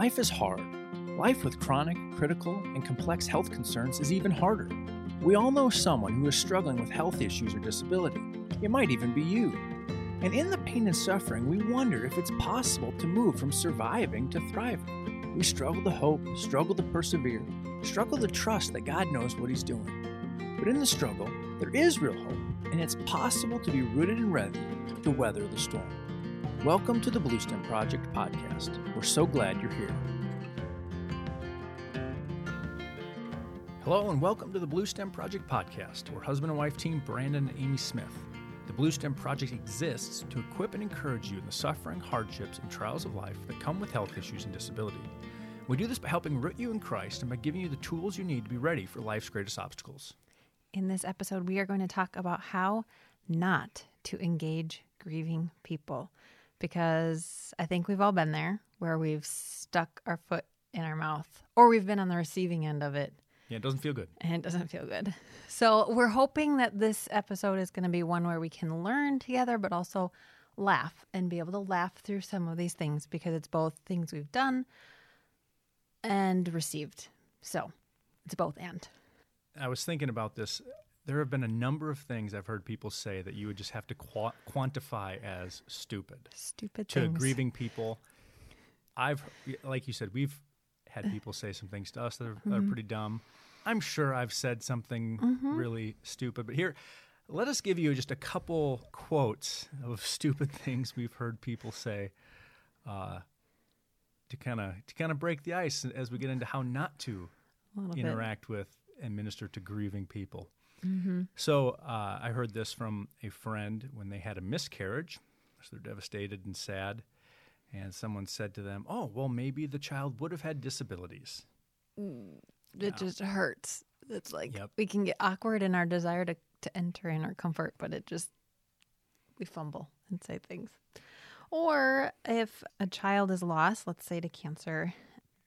Life is hard. Life with chronic, critical, and complex health concerns is even harder. We all know someone who is struggling with health issues or disability. It might even be you. And in the pain and suffering, we wonder if it's possible to move from surviving to thriving. We struggle to hope, struggle to persevere, struggle to trust that God knows what He's doing. But in the struggle, there is real hope, and it's possible to be rooted and ready to weather the storm. Welcome to the Bluestem Project podcast. We're so glad you're here. Hello, and welcome to the Bluestem Project podcast. We're husband and wife team Brandon and Amy Smith. The Bluestem Project exists to equip and encourage you in the suffering, hardships, and trials of life that come with health issues and disability. We do this by helping root you in Christ and by giving you the tools you need to be ready for life's greatest obstacles. In this episode, we are going to talk about how not to engage grieving people because I think we've all been there where we've stuck our foot in our mouth or we've been on the receiving end of it. Yeah, it doesn't feel good. And it doesn't feel good. So, we're hoping that this episode is going to be one where we can learn together, but also laugh and be able to laugh through some of these things because it's both things we've done and received. So, it's both and. I was thinking about this. There have been a number of things I've heard people say that you would just have to qua quantify as stupid. Stupid to things. grieving people. I've, like you said, we've had people say some things to us that are, Mm-hmm. are pretty dumb. I'm sure I've said something really stupid, but here, let us give you just a couple quotes of stupid things we've heard people say uh, to kind of to kind of break the ice as we get into how not to little bit. interact with and minister to grieving people. So uh, I heard this from a friend when they had a miscarriage. So they're devastated and sad. And someone said to them, Oh, well, maybe the child would have had disabilities. It just hurts. It's like Yep. we can get awkward in our desire to, to enter in our comfort, but it just, we fumble and say things. Or if a child is lost, let's say to cancer,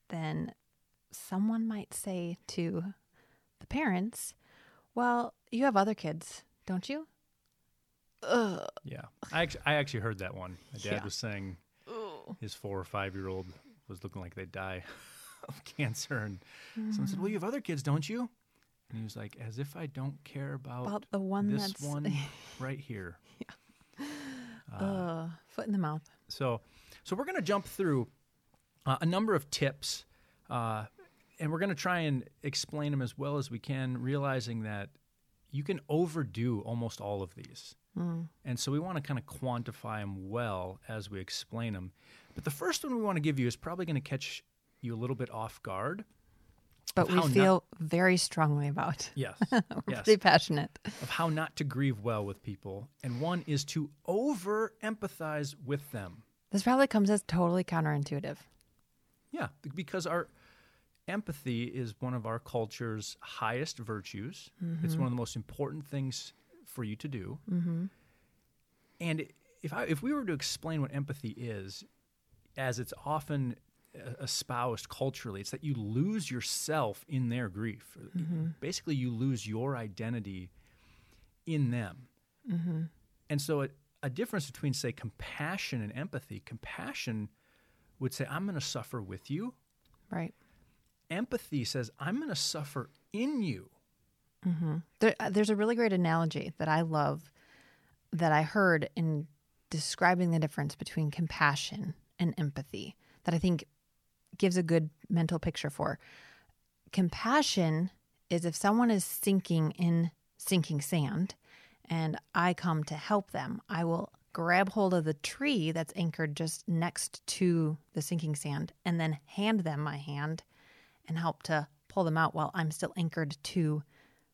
then someone might say to the parents, Well, you have other kids, don't you? Ugh. Yeah. I actually, I actually heard that one. My dad Yeah. was saying his four or five year old was looking like they'd die of cancer. And someone said, Well, you have other kids, don't you? And he was like, As if I don't care about, About the one this that's one right here. Ugh, foot in the mouth. So, so we're going to jump through uh, a number of tips, uh, and we're going to try and explain them as well as we can, realizing that you can overdo almost all of these. Hmm. And so we want to kind of quantify them well as we explain them. But the first one we want to give you is probably going to catch you a little bit off guard. But we how not- feel very strongly about. Yes. We're yes. pretty passionate. Of how not to grieve well with people. And one is to over empathize with them. This probably comes as totally counterintuitive. Yeah, because our empathy is one of our culture's highest virtues. It's one of the most important things for you to do. Mm-hmm. And if I, if we were to explain what empathy is, as it's often uh, espoused culturally, it's that you lose yourself in their grief. Basically, you lose your identity in them. And so, a, a difference between, say, compassion and empathy compassion would say, I'm going to suffer with you. Right. Empathy says, I'm going to suffer in you. There, uh, there's a really great analogy that I love that I heard in describing the difference between compassion and empathy that I think gives a good mental picture for. Compassion is if someone is sinking in sinking sand and I come to help them, I will grab hold of the tree that's anchored just next to the sinking sand and then hand them my hand and help to pull them out while I'm still anchored to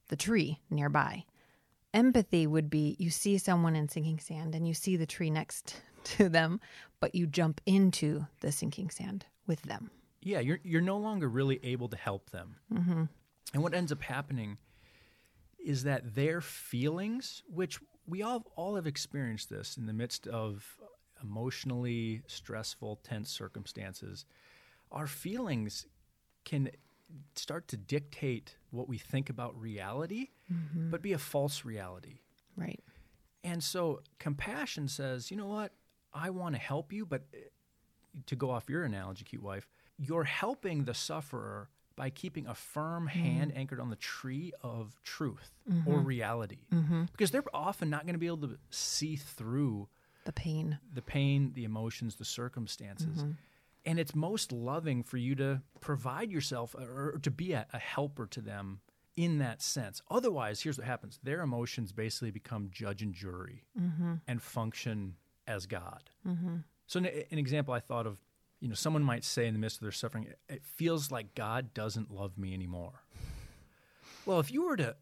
the tree nearby. Empathy would be you see someone in sinking sand and you see the tree next to them, but you jump into the sinking sand with them. Yeah, you're, you're no longer really able to help them. Mm-hmm. And what ends up happening is that their feelings, which we all, all have experienced this in the midst of emotionally stressful, tense circumstances, our feelings can start to dictate what we think about reality, but be a false reality. Right. And so compassion says, you know what? I want to help you, but to go off your analogy, cute wife, you're helping the sufferer by keeping a firm Mm-hmm. hand anchored on the tree of truth Mm-hmm. or reality. Because they're often not going to be able to see through The pain. the pain, the emotions, the circumstances. Mm-hmm. And it's most loving for you to provide yourself or, to be a, a helper to them in that sense. Otherwise, here's what happens their emotions basically become judge and jury Mm-hmm. and function as God. So, an, an example I thought of, you know, someone might say in the midst of their suffering, it feels like God doesn't love me anymore. Well, if you were to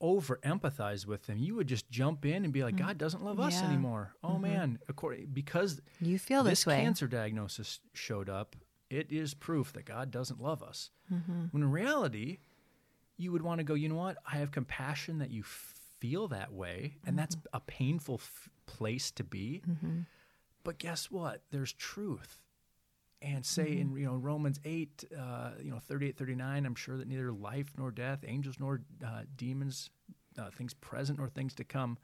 over empathize with them, you would just jump in and be like, God doesn't love us Mm. Yeah. Mm-hmm. anymore. Oh man, according, because You feel this, way. cancer diagnosis showed up, it is proof that God doesn't love us. Mm-hmm. When in reality, you would want to go, you know what? I have compassion that you feel that way, and that's Mm-hmm. a painful f- place to be. But guess what? There's truth. And say Mm-hmm. in you know Romans eight, uh, you know 38, 39, I'm sure that neither life nor death, angels nor uh, demons, uh, things present nor things to come,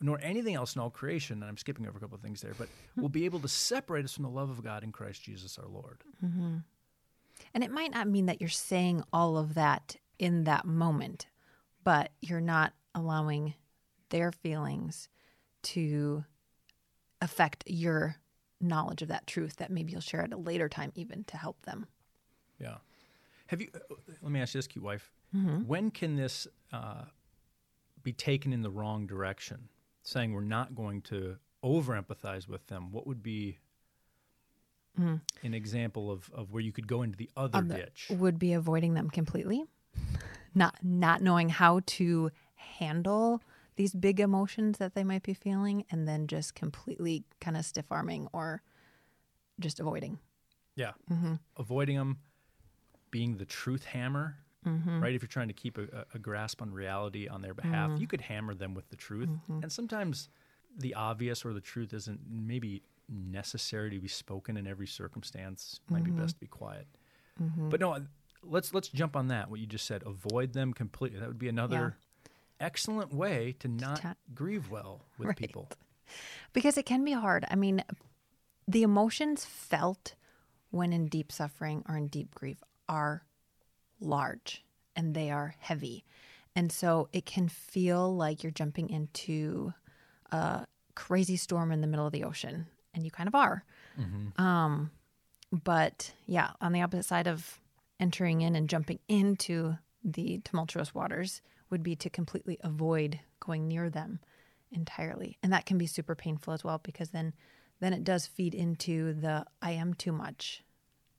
nor anything else in all creation, and I'm skipping over a couple of things there, but will be able to separate us from the love of God in Christ Jesus our Lord. And it might not mean that you're saying all of that in that moment, but you're not allowing their feelings to affect your knowledge of that truth that maybe you'll share at a later time, even to help them. Yeah. Have you? uh, Let me ask you this, cute wife. Mm-hmm. When can this uh, be taken in the wrong direction? Saying we're not going to over empathize with them. What would be an example of, of where you could go into the other the- ditch? Would be avoiding them completely, not not knowing how to handle these big emotions that they might be feeling, and then just completely kind of stiff arming or just avoiding. Yeah. Mm-hmm. Avoiding them, being the truth hammer, Mm-hmm. right? If you're trying to keep a, a- grasp on reality on their behalf, Mm-hmm. you could hammer them with the truth. And sometimes the obvious or the truth isn't maybe necessary to be spoken in every circumstance. Might Mm-hmm. be best to be quiet. But no, let's let's jump on that. What you just said, avoid them completely. That would be another excellent way to not Ta- grieve well with Right. people. because it can be hard. I mean, the emotions felt when in deep suffering or in deep grief are large and they are heavy. And so it can feel like you're jumping into a crazy storm in the middle of the ocean, and you kind of are. Um, but yeah, on the opposite side of entering in and jumping into the tumultuous waters would be to completely avoid going near them entirely. And that can be super painful as well because then then it does feed into the i am too much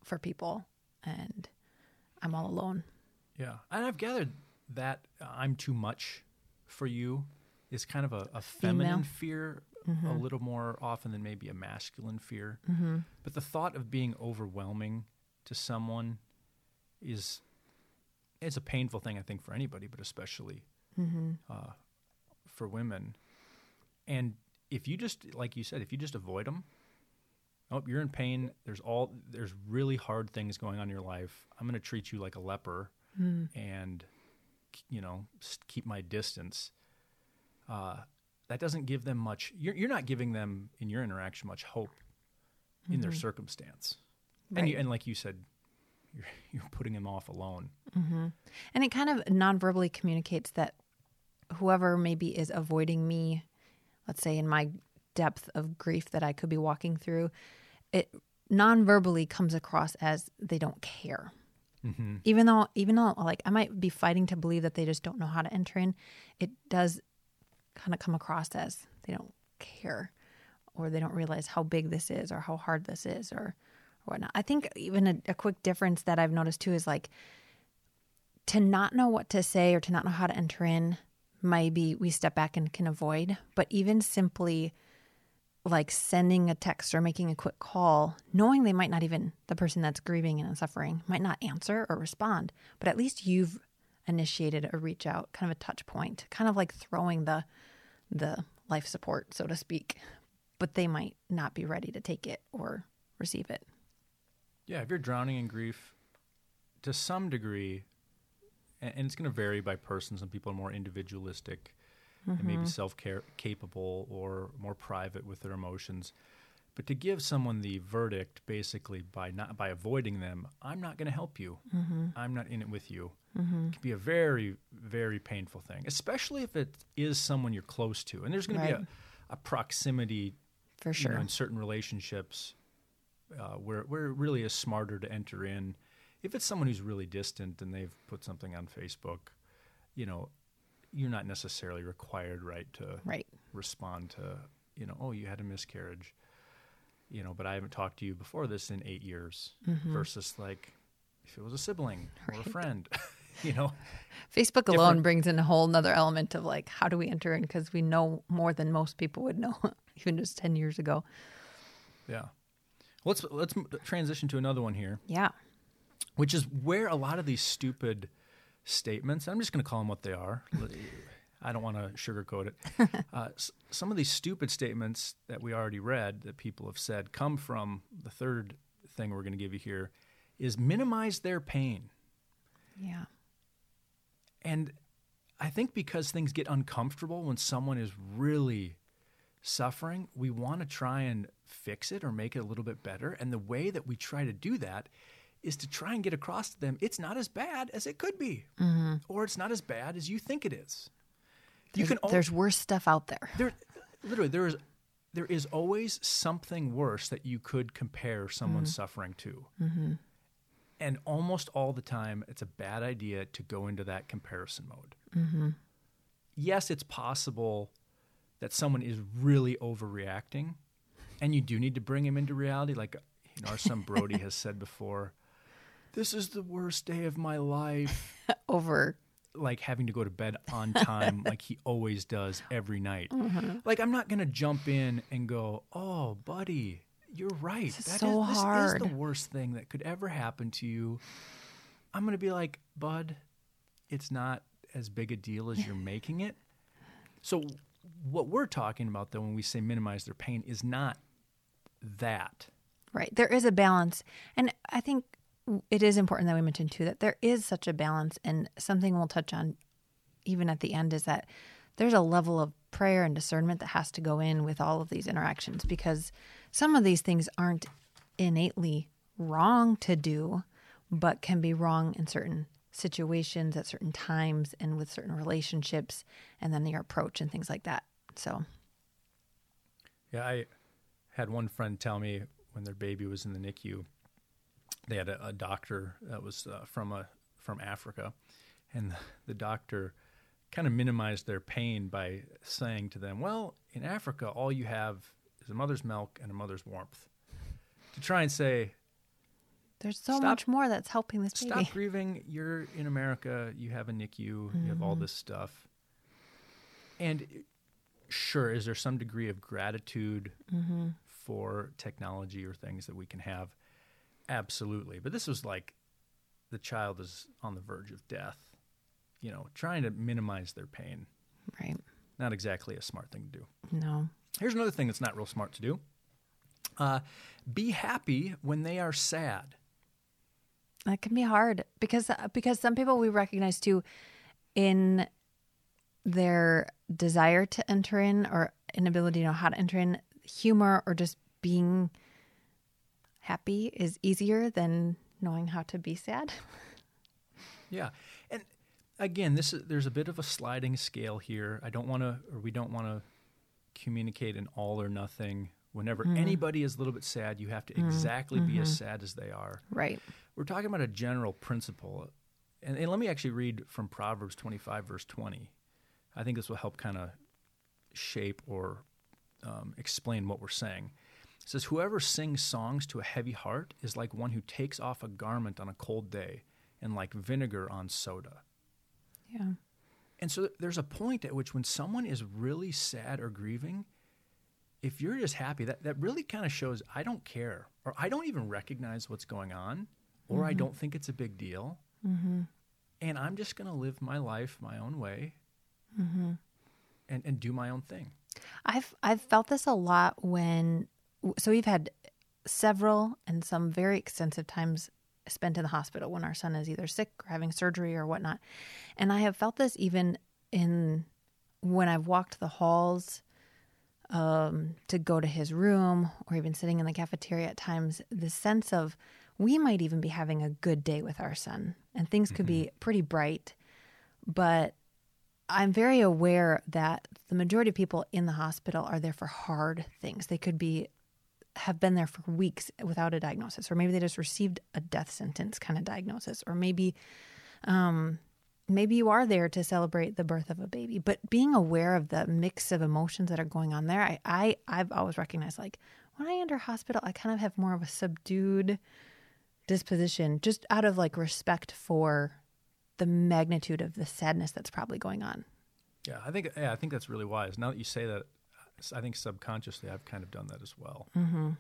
for people and i'm all alone. Yeah, and I've gathered that uh, I'm too much for you is kind of a, a feminine fear, a little more often than maybe a masculine fear. Mm-hmm. But the thought of being overwhelming to someone is it's a painful thing, I think, for anybody, but especially uh, for women. And if you just, like you said, if you just avoid them, oh, you're in pain. There's all there's really hard things going on in your life. I'm going to treat you like a leper, and you know, keep my distance. Uh, that doesn't give them much. You're you're not giving them in your interaction much hope in their circumstance, and you, and like you said, you're you're putting them off alone. Mm-hmm. and it kind of non-verbally communicates that whoever maybe is avoiding me let's say in my depth of grief that i could be walking through it non-verbally comes across as they don't care. Mm-hmm. Even though even though like i might be fighting to believe that they just don't know how to enter in it does kind of come across as they don't care or they don't realize how big this is or how hard this is or whatnot i think even a, a quick difference that i've noticed too is like to not know what to say or to not know how to enter in, maybe we step back and can avoid. But even simply like sending a text or making a quick call, knowing they might not even, the person that's grieving and suffering might not answer or respond, but at least you've initiated a reach out, kind of a touch point, kind of like throwing the, the life support, so to speak, but they might not be ready to take it or receive it. Yeah, if you're drowning in grief, to some degree, and, and it's going to vary by person. Some people are more individualistic and maybe self care capable or more private with their emotions. But to give someone the verdict, basically by not by avoiding them, I'm not going to help you. Mm-hmm. I'm not in it with you. It can be a very, very painful thing, especially if it is someone you're close to, and there's going Right. to be a, a proximity For you sure. know, in certain relationships uh, where where it really is smarter to enter in. If it's someone who's really distant and they've put something on Facebook, you know, you're not necessarily required, right, to Right. respond to, you know, oh, you had a miscarriage, you know, but I haven't talked to you before this in eight years, versus like if it was a sibling or a Mm-hmm. Friend, you know, Facebook alone Different- brings in a whole nother element of like, how do we enter in? Because we know more than most people would know, even just 10 years ago. yeah. Let's let's transition to another one here. Yeah. which is where a lot of these stupid statements i'm just going to call them what they are i don't want to sugarcoat it uh, s- some of these stupid statements that we already read that people have said come from the third thing we're going to give you here is minimize their pain Yeah. and i think because things get uncomfortable when someone is really suffering we want to try and fix it or make it a little bit better. And the way that we try to do that is to try and get across to them it's not as bad as it could be mm-hmm. or it's not as bad as you think it is. You There's, can al- there's worse stuff out there. there literally there is there is always something worse that you could compare someone's mm-hmm. suffering to. Mm-hmm. And almost all the time it's a bad idea to go into that comparison mode. Yes it's possible that someone is really overreacting and you do need to bring him into reality like you know our son brody has said before this is the worst day of my life Over. like having to go to bed on time like he always does every night. Mm-hmm. Like I'm not gonna jump in and go, "Oh, buddy, you're right. This is That so this is the worst thing that could ever happen to you." I'm gonna be like, "Bud, it's not as big a deal as you're making it." So, what we're talking about though when we say minimize their pain is not that. Right. There is a balance. And I think it is important that we mention too that there is such a balance. And something we'll touch on even at the end is that there's a level of prayer and discernment that has to go in with all of these interactions because some of these things aren't innately wrong to do, but can be wrong in certain situations at certain times and with certain relationships and then your approach and things like that. So, Yeah, I had one friend tell me when their baby was in the NICU, they had a, a doctor that was uh, from a from Africa, and the, the doctor kind of minimized their pain by saying to them, "Well, in Africa, all you have is a mother's milk and a mother's warmth." To try and say, there's so Stop- much more that's helping this baby. "Stop grieving. You're in America. You have a NICU. You have all this stuff." And sure, is there some degree of gratitude for technology or things that we can have? Absolutely. But this was like the child is on the verge of death, you know, trying to minimize their pain. Right. Not exactly a smart thing to do. No. Here's another thing that's not real smart to do uh, be happy when they are sad. That can be hard because uh, because some people we recognize too in their desire to enter in or inability to know how to enter in humor or just being happy is easier than knowing how to be sad. Yeah. And again, this is there's a bit of a sliding scale here. I don't want to or we don't want to communicate an all or nothing. Whenever hmm. anybody is a little bit sad, you have to hmm. exactly be as mm-hmm. sad as they are. Right. We're talking about a general principle. And, and let me actually read from Proverbs 25, verse 20. I think this will help kind of shape or um, explain what we're saying. It says, Whoever sings songs to a heavy heart is like one who takes off a garment on a cold day and like vinegar on soda. Yeah. And so there's a point at which when someone is really sad or grieving, if you're just happy, that, that really kind of shows I don't care or I don't even recognize what's going on or I mm-hmm. don't think it's a big deal. Mm-hmm. And I'm just going to live my life my own way mm-hmm. and, and do my own thing. I've I've felt this a lot when so we've had several and some very extensive times spent in the hospital when our son is either sick or having surgery or whatnot. And I have felt this even in when I've walked the halls um, to go to his room or even sitting in the cafeteria at times, the sense of we might even be having a good day with our son and things could be pretty bright. But I'm very aware that the majority of people in the hospital are there for hard things. They could be have been there for weeks without a diagnosis, or maybe they just received a death sentence kind of diagnosis, or maybe um, maybe you are there to celebrate the birth of a baby. But being aware of the mix of emotions that are going on there, I, I I've always recognized like when I enter hospital, I kind of have more of a subdued disposition, just out of like respect for the magnitude of the sadness that's probably going on. Yeah, I think yeah, I think that's really wise. Now that you say that, I think subconsciously I've kind of done that as well. Mm-hmm.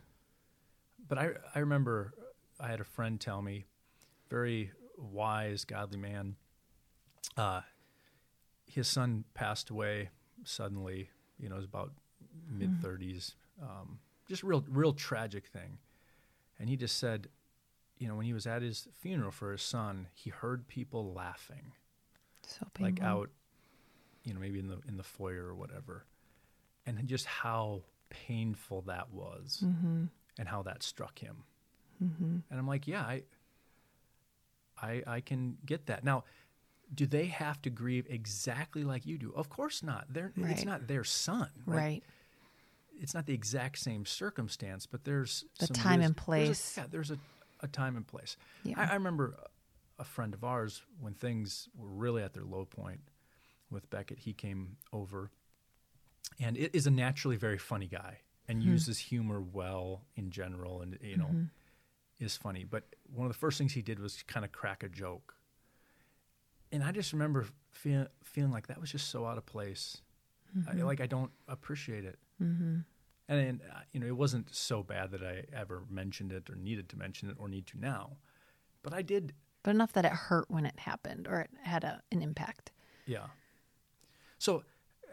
But I I remember I had a friend tell me, very wise, godly man. Uh, his son passed away suddenly. You know, it was about mid 30s. Um, just real real tragic thing. And he just said, you know, when he was at his funeral for his son, he heard people laughing, So like out, you know, maybe in the in the foyer or whatever, and just how painful that was, Mm-hmm. and how that struck him. Mm-hmm. And I'm like, yeah, I, I, I can get that. Now, do they have to grieve exactly like you do? Of course not. They're, It's not their son. Like, Right. It's not the exact same circumstance, but there's The some time wis- and there's a- place. yeah, there's a, a time and place. Yeah. I, I remember a friend of ours when things were really at their low point with Beckett. He came over, and it is a naturally very funny guy and hmm. uses humor well in general, and you know mm-hmm. is funny. But one of the first things he did was kind of crack a joke, and I just remember feel, feeling like that was just so out of place. I, mm-hmm. like I don't appreciate it. Mm-hmm. And, and uh, you know, it wasn't so bad that I ever mentioned it or needed to mention it or need to now, but I did. But enough that it hurt when it happened or it had a, an impact. Yeah. So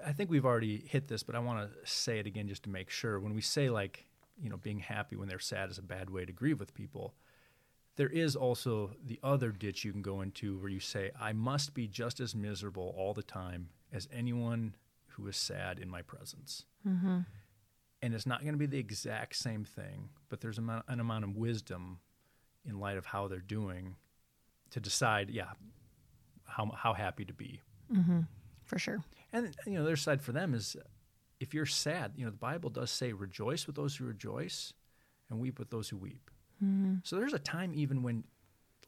I think we've already hit this, but I want to say it again just to make sure. When we say like, you know, being happy when they're sad is a bad way to grieve with people, there is also the other ditch you can go into where you say, I must be just as miserable all the time as anyone who is sad in my presence. Mm-hmm. And it's not going to be the exact same thing, but there's an amount of wisdom in light of how they're doing to decide, yeah, how, how happy to be. Mm-hmm. For sure. And you know, the other side for them is if you're sad, you know, the Bible does say rejoice with those who rejoice and weep with those who weep. Mm-hmm. So there's a time even when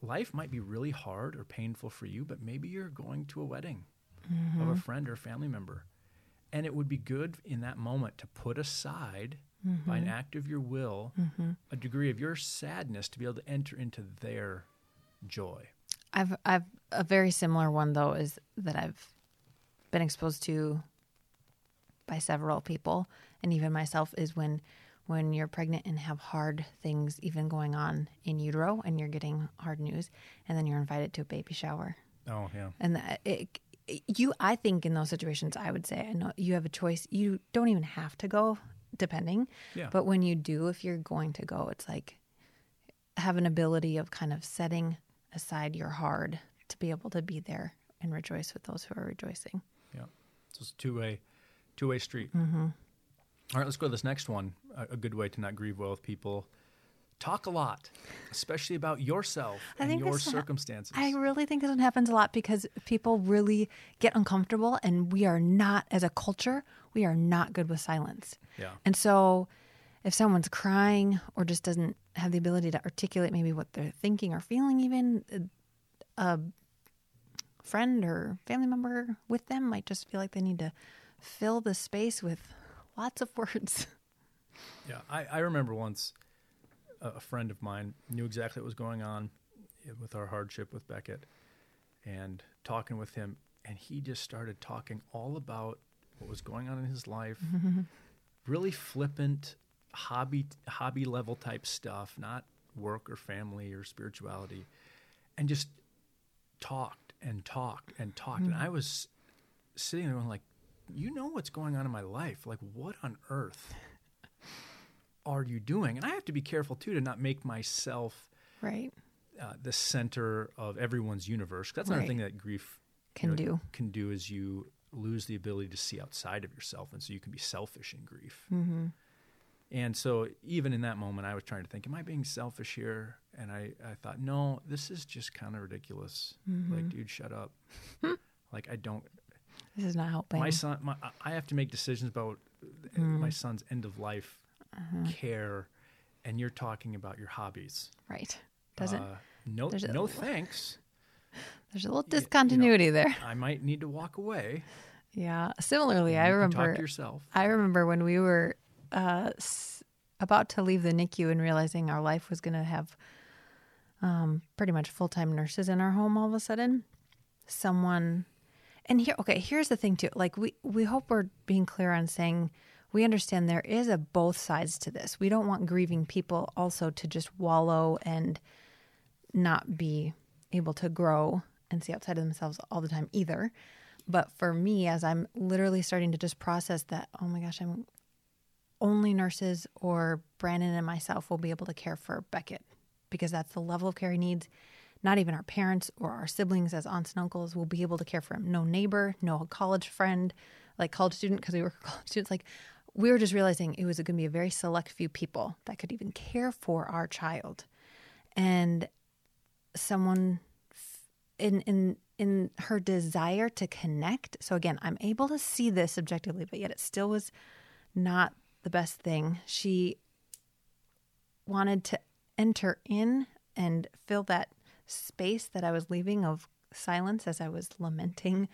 life might be really hard or painful for you, but maybe you're going to a wedding of a friend or family member. And it would be good in that moment to put aside by an mm-hmm. act of your will mm-hmm. a degree of your sadness to be able to enter into their joy. I've I've a very similar one though is that I've been exposed to by several people and even myself is when when you're pregnant and have hard things even going on in utero and you're getting hard news and then you're invited to a baby shower Oh, yeah. and that it, you i think in those situations i would say i know you have a choice you don't even have to go depending Yeah. but when you do if you're going to go it's like have an ability of kind of setting aside your hard to be able to be there and rejoice with those who are rejoicing Yeah. So it's a two way, two way street. Mm-hmm. All right, let's go to this next one. A, a good way to not grieve well with people. Talk a lot, especially about yourself I and your ha- circumstances. I really think this one happens a lot because people really get uncomfortable, and we are not, as a culture, we are not good with silence. yeah. And so, if someone's crying or just doesn't have the ability to articulate maybe what they're thinking or feeling, even uh, a friend or family member with them might just feel like they need to fill the space with lots of words. Yeah, I, I remember once a, friend of mine knew exactly what was going on with our hardship with Beckett and talking with him, and he just started talking all about what was going on in his life, really flippant, hobby hobby level type stuff, not work or family or spirituality, and just talked and talked and talked, and mm. I was sitting there going like, you know what's going on in my life, like what on earth? Are you doing? And I have to be careful too to not make myself Right. uh, the center of everyone's universe. That's another Right. thing that grief Can you know, do. Can do is you lose the ability to see outside of yourself, and so you can be selfish in grief. Mm-hmm. And so, even in that moment, I was trying to think, "Am I being selfish here?" And I, I thought, "No, this is just kind of ridiculous. Mm-hmm. Like, dude, shut up. like, I don't. This is not helping. My son, my, I have to make decisions about uh, my son's end of life care, and you're talking about your hobbies. right. Doesn't Uh, no, no thanks. there's a little you know, discontinuity there. I might need to walk away. Yeah. Similarly, I You can talk remember to yourself. I remember when we were uh, s- about to leave the NICU and realizing our life was going to have um, pretty much full time nurses in our home all of a sudden. Someone, and here, okay, here's the thing too. Like we we hope we're being clear on saying we understand there is a both sides to this. We don't want grieving people also to just wallow and not be able to grow and see outside of themselves all the time either. But for me, as I'm literally starting to just process that, oh my gosh, I'm only nurses or Brandon and myself will be able to care for Beckett because that's the level of care he needs. Not even our parents or our siblings as aunts and uncles will be able to care for him. No neighbor, no college friend, like college student, because we were college students. Like we were just realizing it was going to be a very select few people that could even care for our child. And someone in in in her desire to connect. So again, I'm able to see this objectively, but yet it still was not the best thing. She wanted to enter in and fill that space that I was leaving of silence as I was lamenting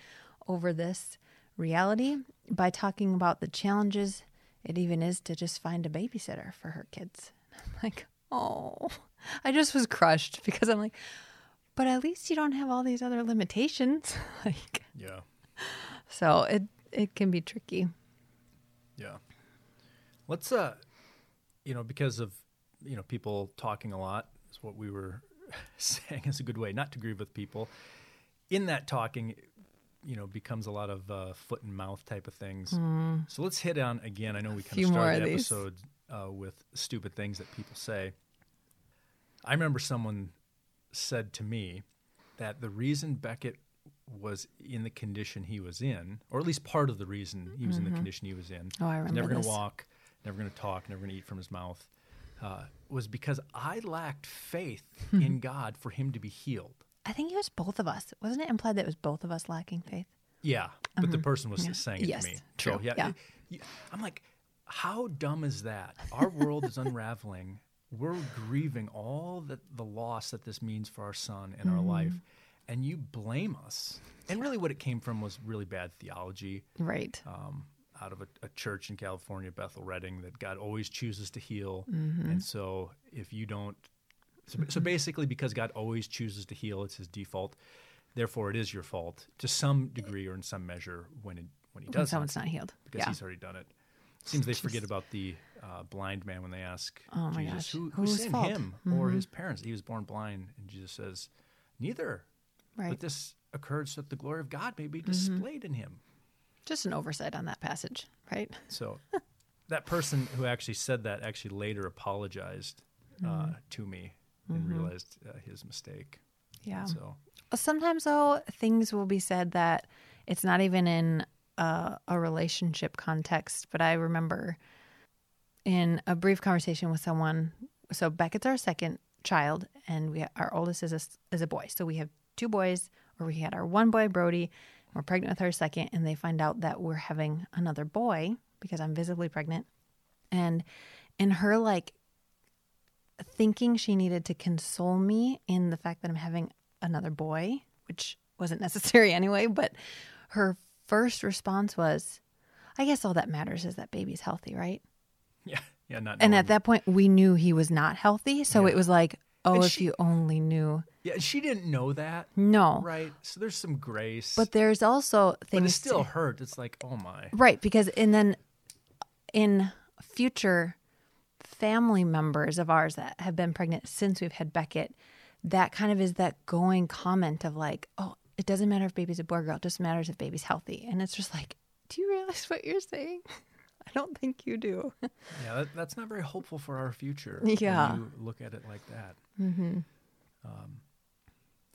over this reality by talking about the challenges it even is to just find a babysitter for her kids. I'm like, oh, I just was crushed because I'm like, but at least you don't have all these other limitations. like, Yeah. so it it can be tricky. Yeah. Let's uh you know, because of you know, people talking a lot is what we were saying is a good way not to grieve with people. In that talking, you know, becomes a lot of uh, foot and mouth type of things. So let's hit on again. I know we kind of started the episode uh, with stupid things that people say. I remember someone said to me that the reason Beckett was in the condition he was in, or at least part of the reason he was in the condition he was in, Oh, I remember never going to walk, never going to talk, never going to eat from his mouth, uh, was because I lacked faith Hmm. in God for him to be healed. I think it was both of us. Wasn't it implied that it was both of us lacking faith? Yeah, but the person was saying it Mm-hmm. Yes, to me. true, So, yeah, yeah. it- I'm like, how dumb is that? Our world is unraveling. We're grieving all the, the loss that this means for our son and Mm-hmm. our life, and you blame us. And really, what it came from was really bad theology Right. um, out of a, a church in California, Bethel Redding, that God always chooses to heal. Mm-hmm. And so if you don't, so, so basically, because God always chooses to heal, it's his default. Therefore, it is your fault to some degree or in some measure when it, when he doesn't, someone's not healed. because yeah. he's already done it. Seems they forget about the uh, blind man when they ask Oh my Jesus, gosh. who, who sinned, fault? Mm-hmm. him or his parents? He was born blind, and Jesus says, neither. Right. But this occurred so that the glory of God may be Mm-hmm. displayed in him. Just an oversight on that passage, right? So that person who actually said that actually later apologized uh, to me and realized uh, his mistake. Yeah. So Sometimes, though, things will be said that it's not even in a, a relationship context. But I remember in a brief conversation with someone. So Beckett's our second child, and we our oldest is a, is a boy. So we have two boys, or we had our one boy, Brody. We're pregnant with our second, and they find out that we're having another boy because I'm visibly pregnant. And in her like thinking she needed to console me in the fact that I'm having another boy, which wasn't necessary anyway, but her first response was, I guess all that matters is that baby's healthy, right? yeah, yeah, not. And at that point, we knew he was not healthy. So Yeah. it was like, oh, And if she- you only knew. yeah, she didn't know that, No. right? So there's some grace, But there's also but it still to- hurt. It's like, oh my, Right, because and then in future family members of ours that have been pregnant since we've had Beckett, that kind of is that going comment of like, oh, it doesn't matter if baby's a boy or girl, it just matters if baby's healthy. And it's just like, do you realize what you're saying? I don't think you do. yeah, that, that's not very hopeful for our future. when Yeah. you look at it like that. Mm-hmm. Um,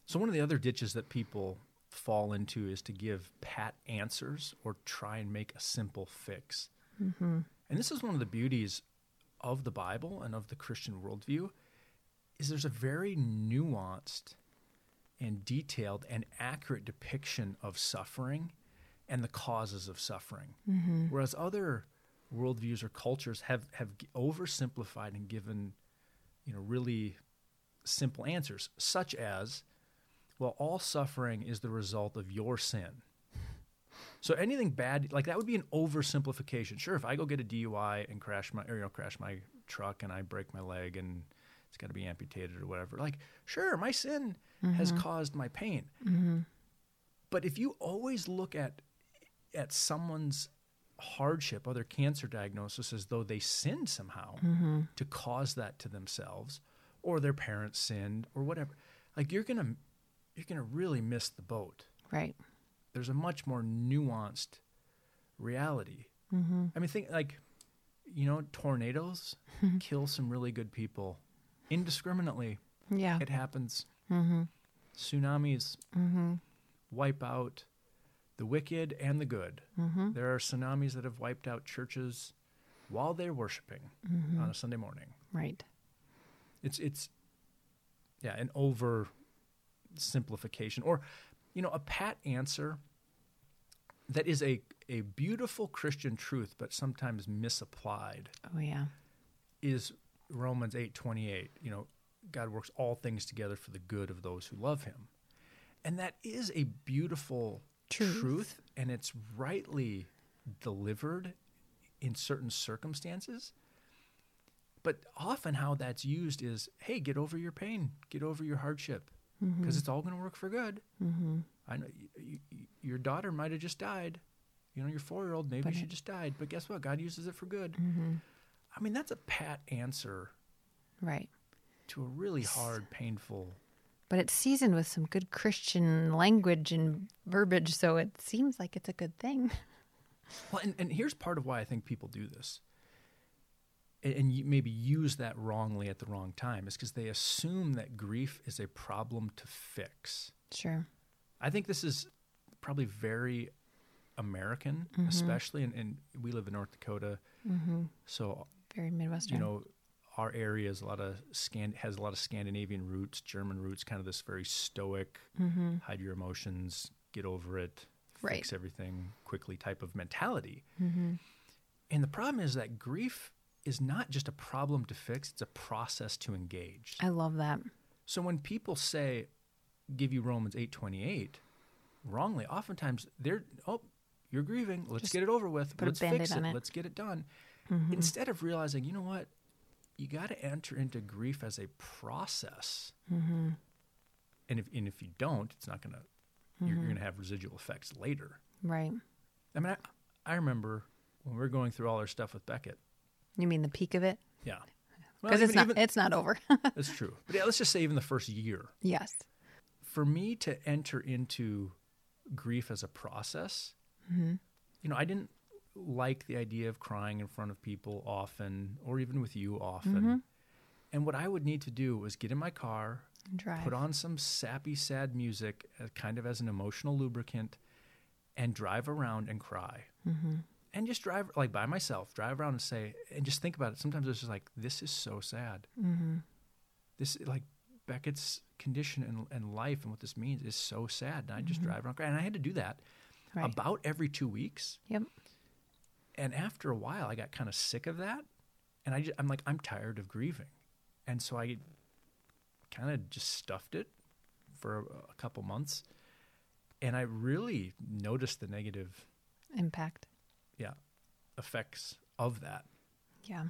so one of the other ditches that people fall into is to give pat answers or try and make a simple fix. And this is one of the beauties of the Bible and of the Christian worldview is there's a very nuanced and detailed and accurate depiction of suffering and the causes of suffering. Mm-hmm. Whereas other worldviews or cultures have, have oversimplified and given, you know, really simple answers, such as, well, all suffering is the result of your sin. So anything bad, like that would be an oversimplification. Sure, if I go get a DUI and crash my, or, you know, crash my truck and I break my leg and it's got to be amputated or whatever, like, sure, my sin has mm-hmm. caused my pain. Mm-hmm. But if you always look at at someone's hardship or their cancer diagnosis as though they sinned somehow mm-hmm. to cause that to themselves, or their parents sinned, or whatever, like you're gonna you're gonna really miss the boat Right. There's a much more nuanced reality. Mm-hmm. I mean, think like, you know, tornadoes kill some really good people indiscriminately. Yeah. It happens. Mm-hmm. Tsunamis Mm-hmm. wipe out the wicked and the good. Mm-hmm. There are tsunamis that have wiped out churches while they're worshiping Mm-hmm. on a Sunday morning. Right. It's it's yeah, an over simplification or you know, a pat answer that is a a beautiful Christian truth but sometimes misapplied Oh yeah. is Romans 8:28, you know, God works all things together for the good of those who love him. And that is a beautiful Truth. truth and it's rightly delivered in certain circumstances. But often how that's used is, hey, get over your pain, get over your hardship, because it's all going to work for good. Mm-hmm. I know y- y- your daughter might have just died. You know, your four-year-old maybe But she it- just died, but guess what? God uses it for good. Mm-hmm. I mean, that's a pat answer Right. to a really hard, painful. But it's seasoned with some good Christian language and verbiage, so it seems like it's a good thing. Well, and, and here's part of why I think people do this, and, and maybe use that wrongly at the wrong time, is because they assume that grief is a problem to fix. Sure. I think this is probably very American, Mm-hmm. especially, and, and we live in North Dakota, Mm-hmm. so Very Midwestern. you know our area is a lot of scan has a lot of Scandinavian roots, German roots, kind of this very stoic, mm-hmm. hide your emotions, get over it, Right. fix everything quickly type of mentality. Mm-hmm. And the problem is that grief is not just a problem to fix, it's a process to engage. I love that. So when people say give you Romans 8:28 wrongly, oftentimes they're oh, you're grieving, let's Just get it over with. Let's fix it. it. Let's get it done. Mhm. Instead of realizing, you know what? You got to enter into grief as a process. Mm-hmm. And if and if you don't, it's not going to you're, Mm-hmm. you're going to have residual effects later. Right. I mean, I, I remember when we were going through all our stuff with Beckett. You mean the peak of it? Yeah. Because Well, it's not. even- it's not over. That's true. But yeah, let's just say even the first year. yes. For me to enter into grief as a process, Mm-hmm. you know, I didn't like the idea of crying in front of people often, or even with you often. Mm-hmm. And what I would need to do was get in my car, Drive. put on some sappy, sad music, uh, kind of as an emotional lubricant, and drive around and cry. mm-hmm. And just drive, like by myself, drive around and say, and just think about it. Sometimes it's just like, this is so sad. Mm-hmm. This, like, Beckett's condition and, and life and what this means is so sad. And I just drive around. And I had to do that Mm-hmm. Right. about every two weeks. Yep. And after a while, I got kind of sick of that. And I just, I'm like, I'm tired of grieving. And so I kind of just stuffed it for a, a couple months. And I really noticed the negative, Impact. Yeah, effects of that. Yeah.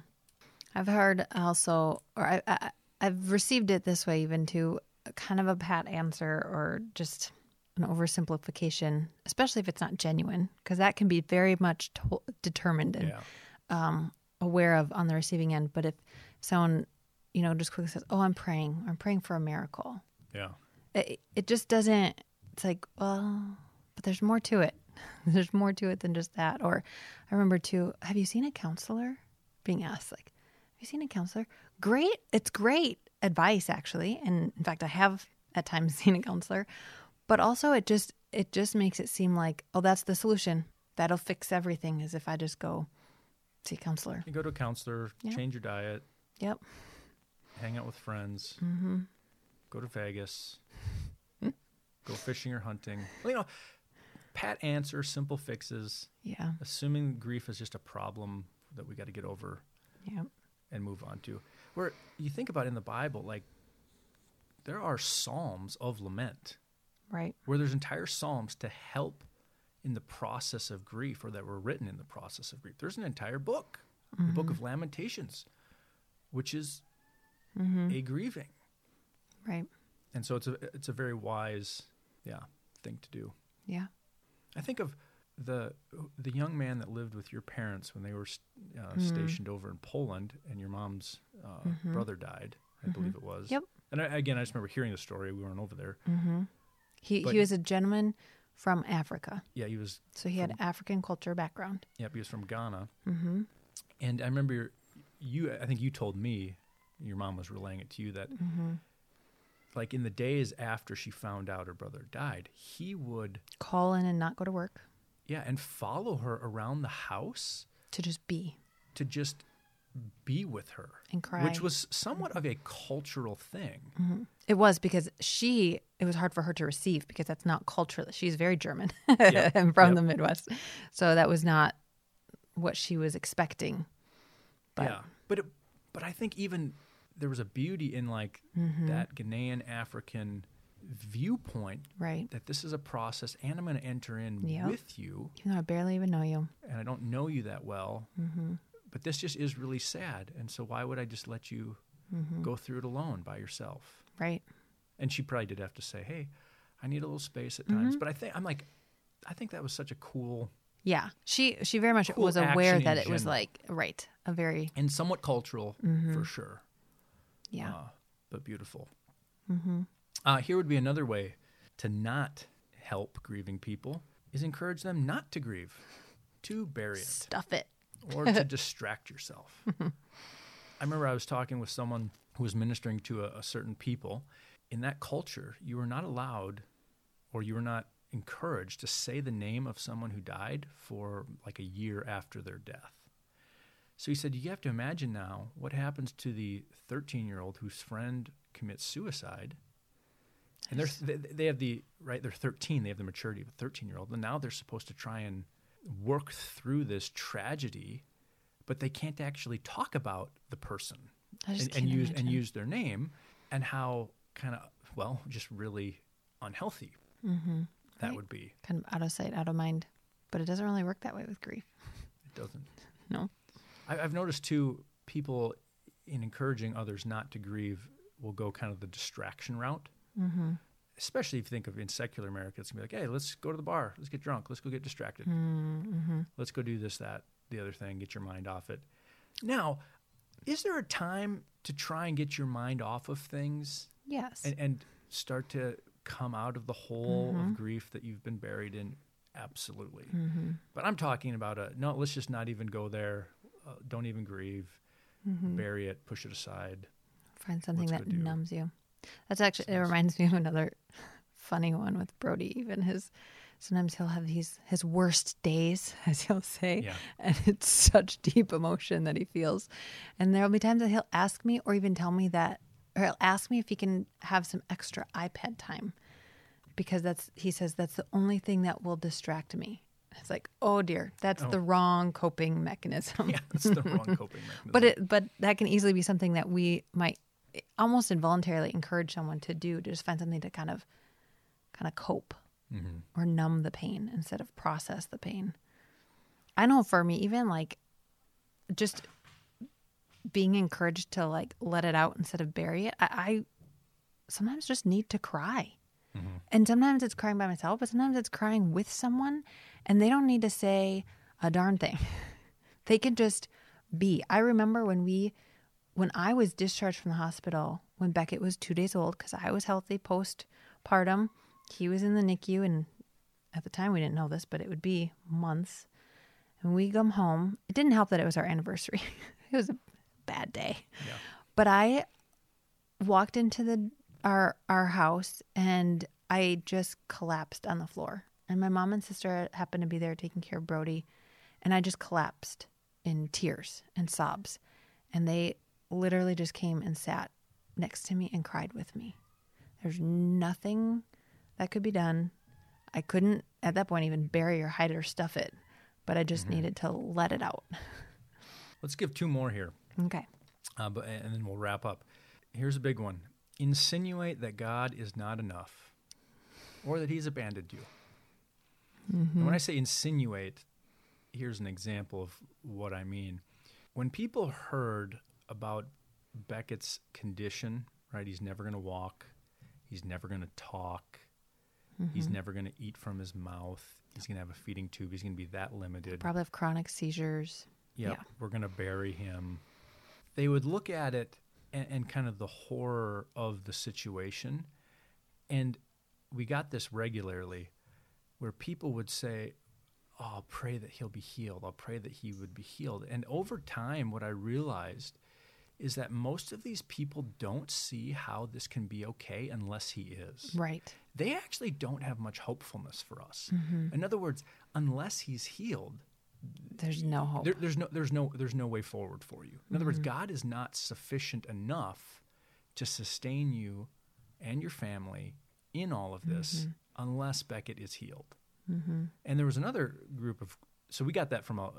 I've heard also, or I, I, I've received it this way even to kind of a pat answer or just an oversimplification, especially if it's not genuine, because that can be very much to- determined and Yeah. um, aware of on the receiving end. But if someone, you know, just quickly says, "Oh, I'm praying," "I'm praying for a miracle," Yeah. it, it just doesn't. It's like, well, but there's more to it. there's more to it than just that. Or I remember too. Have you seen a counselor? Being asked like, "Have you seen a counselor?" Great. It's great advice actually, and in fact, I have at times seen a counselor. But also, it just it just makes it seem like, oh, that's the solution. That'll fix everything. As if I just go see a counselor. You go to a counselor, change your diet, Yep. hang out with friends, Mm-hmm. go to Vegas, go fishing or hunting. Well, you know, pat answer, simple fixes, Yeah. assuming grief is just a problem that we got to get over Yep. and move on to. Where you think about in the Bible, like there are psalms of lament Right. where there's entire psalms to help in the process of grief or that were written in the process of grief. There's an entire book, the book mm-hmm. of Lamentations, which is mm-hmm. a grieving. Right. And so it's a it's a very wise, yeah, thing to do. Yeah. I think of the the young man that lived with your parents when they were uh, stationed over in Poland, and your mom's uh, brother died. I believe it was. Yep. And I, again, I just remember hearing the story. We weren't over there. He But- he was a gentleman from Africa, Yeah, he was. so he had African culture background. Yep, he was from Ghana. Mm-hmm. And I remember you. I think you told me your mom was relaying it to you that, like in the days after she found out her brother died, he would, Call in and not go to work yeah, and follow her around the house to just be to just be with her and cry. which was somewhat of a cultural thing. Mm-hmm. It was because she, it was hard for her to receive because that's not cultural. She's very German Yep. and from Yep. the Midwest. So that was not what she was expecting. But yeah, but it, but I think even there was a beauty in like Mm-hmm. that Ghanaian African viewpoint right. that this is a process, and I'm going to enter in Yep. with you, Even though I barely even know you. and I don't know you that well, Mm-hmm. but this just is really sad, and so why would I just let you Mm-hmm. go through it alone by yourself? Right. And she probably did have to say, "Hey, I need a little space at Mm-hmm. times," but I think I'm like, I think that was such a cool Yeah. She, she very much Cool was aware that it was like, right. A very, and somewhat cultural Mm-hmm. for sure. Yeah. uh, but beautiful. Uh, here would be another way to not help grieving people is encourage them not to grieve, to bury it, Stuff it. or to distract yourself. I remember I was talking with someone who was ministering to a, a certain people. In that culture, you were not allowed, or you were not encouraged to say the name of someone who died for like a year after their death. So he said, You have to imagine now what happens to the 13 year old whose friend commits suicide. And they're, they, they have the, right, they're 13, they have the maturity of a 13 year old. And now they're supposed to try and work through this tragedy, but they can't actually talk about the person and, and use and use their name and how kind of, well, just really unhealthy mm-hmm. that Right. would be. Kind of out of sight, out of mind. But it doesn't really work that way with grief. It doesn't. No. I, I've noticed too, people in encouraging others not to grieve will go kind of the distraction route. Mm-hmm. Especially if you think of in secular America, it's gonna be like, hey, let's go to the bar, let's get drunk, let's go get distracted, Mm-hmm. let's go do this, that, the other thing, get your mind off it. Now, is there a time to try and get your mind off of things Yes. and, and start to come out of the hole of grief that you've been buried in? Absolutely. But I'm talking about a no, let's just not even go there. Uh, don't even grieve. Bury it, push it aside. Find something that good to do? numbs you. That's actually it reminds me of another funny one with Brody. Even his sometimes he'll have these his worst days, as he'll say, Yeah. and it's such deep emotion that he feels. And there'll be times that he'll ask me, or even tell me that, or he'll ask me if he can have some extra iPad time, because that's he says that's the only thing that will distract me. It's like, oh dear, that's oh. the wrong coping mechanism. Yeah, that's the wrong coping mechanism. But it but that can easily be something that we might almost involuntarily encourage someone to do to just find something to kind of kind of cope mm-hmm. or numb the pain instead of process the pain. I know for me even like just being encouraged to like let it out instead of bury it. I, I sometimes just need to cry. Mm-hmm. And sometimes it's crying by myself, but sometimes it's crying with someone and they don't need to say a darn thing. they can just be. I remember when we when I was discharged from the hospital when Beckett was 2 days old cuz I was healthy postpartum. He was in the NICU and at the time we didn't know this, but it would be months. And we come home. It didn't help that it was our anniversary. it was a bad day. Yeah. But I walked into the our our house and I just collapsed on the floor. And my mom and sister happened to be there taking care of Brody. And I just collapsed in tears and sobs. And they literally just came and sat next to me and cried with me. There's nothing that could be done. I couldn't at that point even bury or hide or stuff it, but I just needed to let it out. Let's give two more here, Okay. uh, but, and then we'll wrap up. Here's a big one insinuate that God is not enough or that he's abandoned you. And when I mm-hmm. say insinuate, here's an example of what I mean. When people heard about Beckett's condition, right? He's never going to walk, he's never going to talk, he's mm-hmm. never going to eat from his mouth, he's going to have a feeding tube, he's going to be that limited. Probably have chronic seizures. Yep, Yeah. we're going to bury him. They would look at it and, and kind of the horror of the situation. And we got this regularly where people would say, oh, I'll pray that he'll be healed. I'll pray that he would be healed. And over time, what I realized is that most of these people don't see how this can be okay unless he is Right. they actually don't have much hopefulness for us. Mm-hmm. In other words, unless he's healed, There's no hope. there, there's no there's no there's no way forward for you. In other words, mm-hmm. God is not sufficient enough to sustain you and your family in all of this mm-hmm. unless Beckett is healed. Mm-hmm. And there was another group of so we got that from a,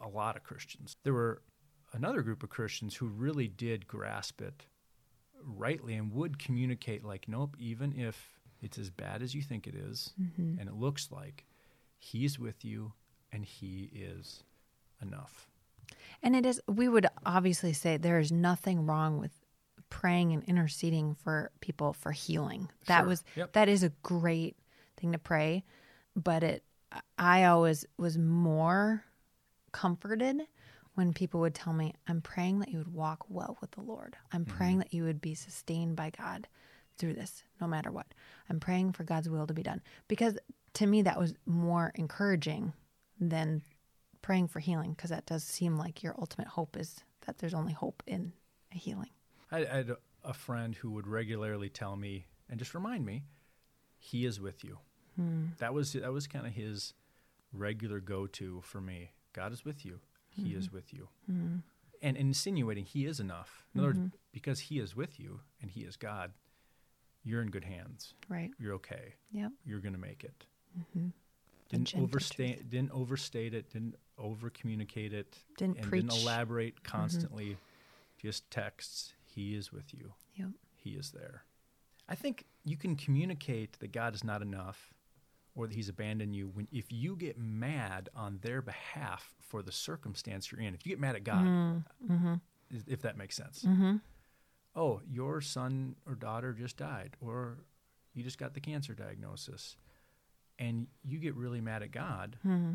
a lot of Christians. There were another group of Christians who really did grasp it rightly and would communicate like, nope, even if it's as bad as you think it is, and it looks like, he's with you and he is enough. And it is, we would obviously say there is nothing wrong with praying and interceding for people for healing. That Sure. was, Yep. that is a great thing to pray. But it, I always was more comforted when people would tell me, I'm praying that you would walk well with the Lord. I'm mm-hmm. praying that you would be sustained by God through this, no matter what. I'm praying for God's will to be done. Because to me, that was more encouraging than praying for healing, because that does seem like your ultimate hope is that there's only hope in a healing. I, I had a, friend who would regularly tell me and just remind me, he is with you. Hmm. That was that was kind of his regular go-to for me. God is with you. He is mm-hmm. with you. Hmm. And insinuating he is enough. In other words, mm-hmm. because he is with you and he is God, you're in good hands. Right. You're okay. Yep. You're going to make it. Mm-hmm. Didn't overstate. Didn't overstate it. Didn't over communicate. Didn't and preach. didn't elaborate mm-hmm. constantly. Just texts. He is with you. Yep. He is there. I think you can communicate that God is not enough or that he's abandoned you when if you get mad on their behalf for the circumstance you're in. If you get mad at God, Mm-hmm. mm-hmm. if- if that makes sense. Mm-hmm. Oh, your son or daughter just died or you just got the cancer diagnosis and you get really mad at God Mm-hmm.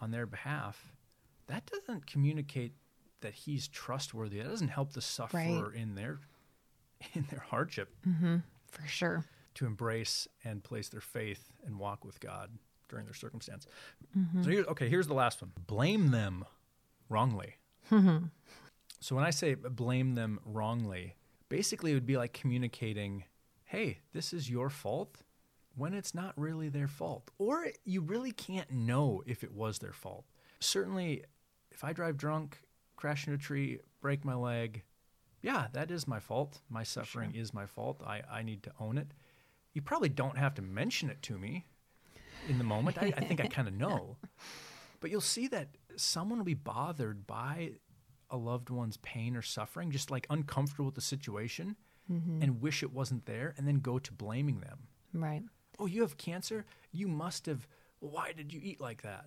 on their behalf. That doesn't communicate that he's trustworthy. That doesn't help the sufferer in their in their hardship For sure. to embrace and place their faith and walk with God during their circumstance. Mm-hmm. So here, okay, here's the last one. Blame them wrongly. so when I say blame them wrongly, basically it would be like communicating, "Hey, this is your fault." When it's not really their fault, or you really can't know if it was their fault. Certainly, if I drive drunk, crash into a tree, break my leg, yeah, that is my fault. My suffering is my fault. I, I need to own it. You probably don't have to mention it to me in the moment. I, I think I kind of know. But you'll see that someone will be bothered by a loved one's pain or suffering, just like uncomfortable with the situation mm-hmm. and wish it wasn't there, and then go to blaming them. Right. Oh, you have cancer? You must have. Why did you eat like that?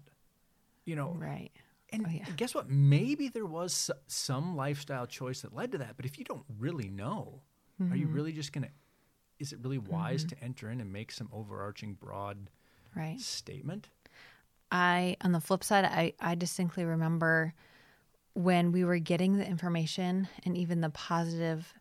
You know, Right. and Oh, yeah. guess what? Maybe there was s- some lifestyle choice that led to that, but if you don't really know, are Mm-hmm. you really just going to, is it really wise to enter in and make some overarching broad Right. statement? I, on the flip side, I, I distinctly remember when we were getting the information and even the positive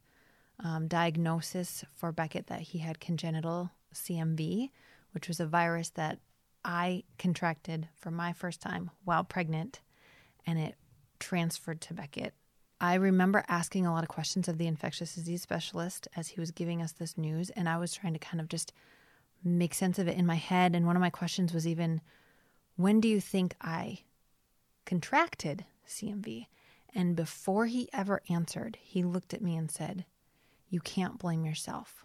um, diagnosis for Beckett that he had congenital CMV, which was a virus that I contracted for my first time while pregnant, and it transferred to Beckett. I remember asking a lot of questions of the infectious disease specialist as he was giving us this news, and I was trying to kind of just make sense of it in my head. And one of my questions was even, when do you think I contracted CMV? And before he ever answered, he looked at me and said, You can't blame yourself.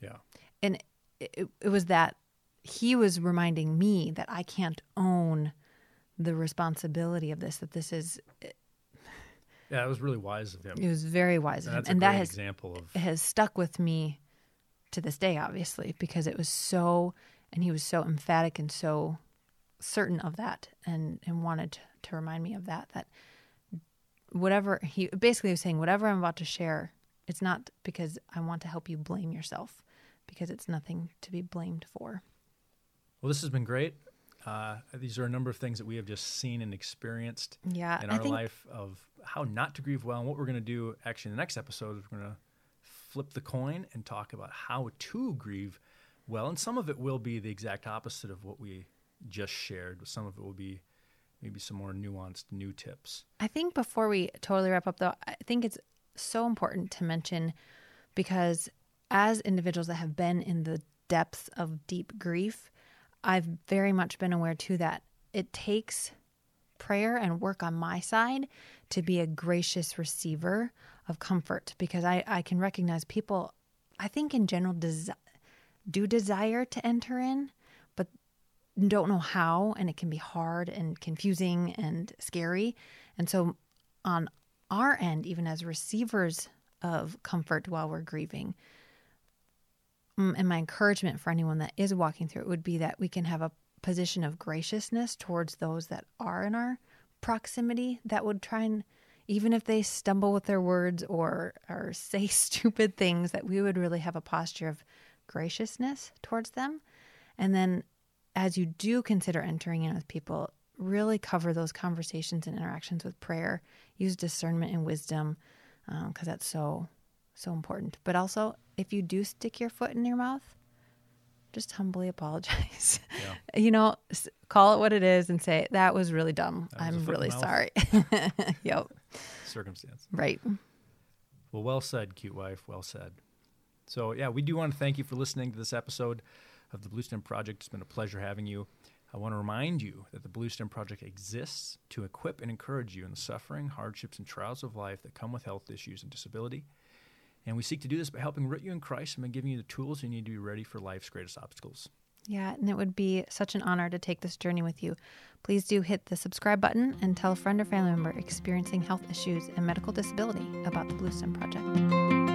Yeah. And it, it was that he was reminding me that I can't own the responsibility of this, that this is, Yeah, that was really wise of him. it was very wise of him. And that has example of has stuck with me to this day, obviously, because it was so, and he was so emphatic and so certain of that, and and wanted to, to remind me of that. That whatever he basically was saying, whatever I'm about to share, it's not because I want to help you blame yourself, because it's nothing to be blamed for. Well, this has been great. Uh, these are a number of things that we have just seen and experienced Yeah, in our life of how not to grieve well. And what we're going to do actually in the next episode is we're going to flip the coin and talk about how to grieve well. And some of it will be the exact opposite of what we just shared. Some of it will be maybe some more nuanced new tips. I think before we totally wrap up, though, I think it's so important to mention because as individuals that have been in the depths of deep grief, I've very much been aware too that it takes prayer and work on my side to be a gracious receiver of comfort because I, I can recognize people, I think in general, desi- do desire to enter in, but don't know how, and it can be hard and confusing and scary. And so, on our end, even as receivers of comfort while we're grieving, Mm, and my encouragement for anyone that is walking through it would be that we can have a position of graciousness towards those that are in our proximity that would try and even if they stumble with their words or or say stupid things that we would really have a posture of graciousness towards them. And then as you do consider entering in with people really cover those conversations and interactions with prayer. Use discernment and wisdom um, because that's so so important but also if you do stick your foot in your mouth just humbly apologize Yeah. you know call it what it is and say that was really dumb was i'm really sorry yep Circumstance. right Well, well said, cute wife. Well said. So, yeah, we do want to thank you for listening to this episode of the Blue Stem Project. It's been a pleasure having you. I want to remind you that the Blue Stem Project exists to equip and encourage you in the suffering, hardships, and trials of life that come with health issues and disability. And we seek to do this by helping root you in Christ and by giving you the tools you need to be ready for life's greatest obstacles. Yeah, and it would be such an honor to take this journey with you. Please do hit the subscribe button and tell a friend or family member experiencing health issues and medical disability about the Blue Stem Project.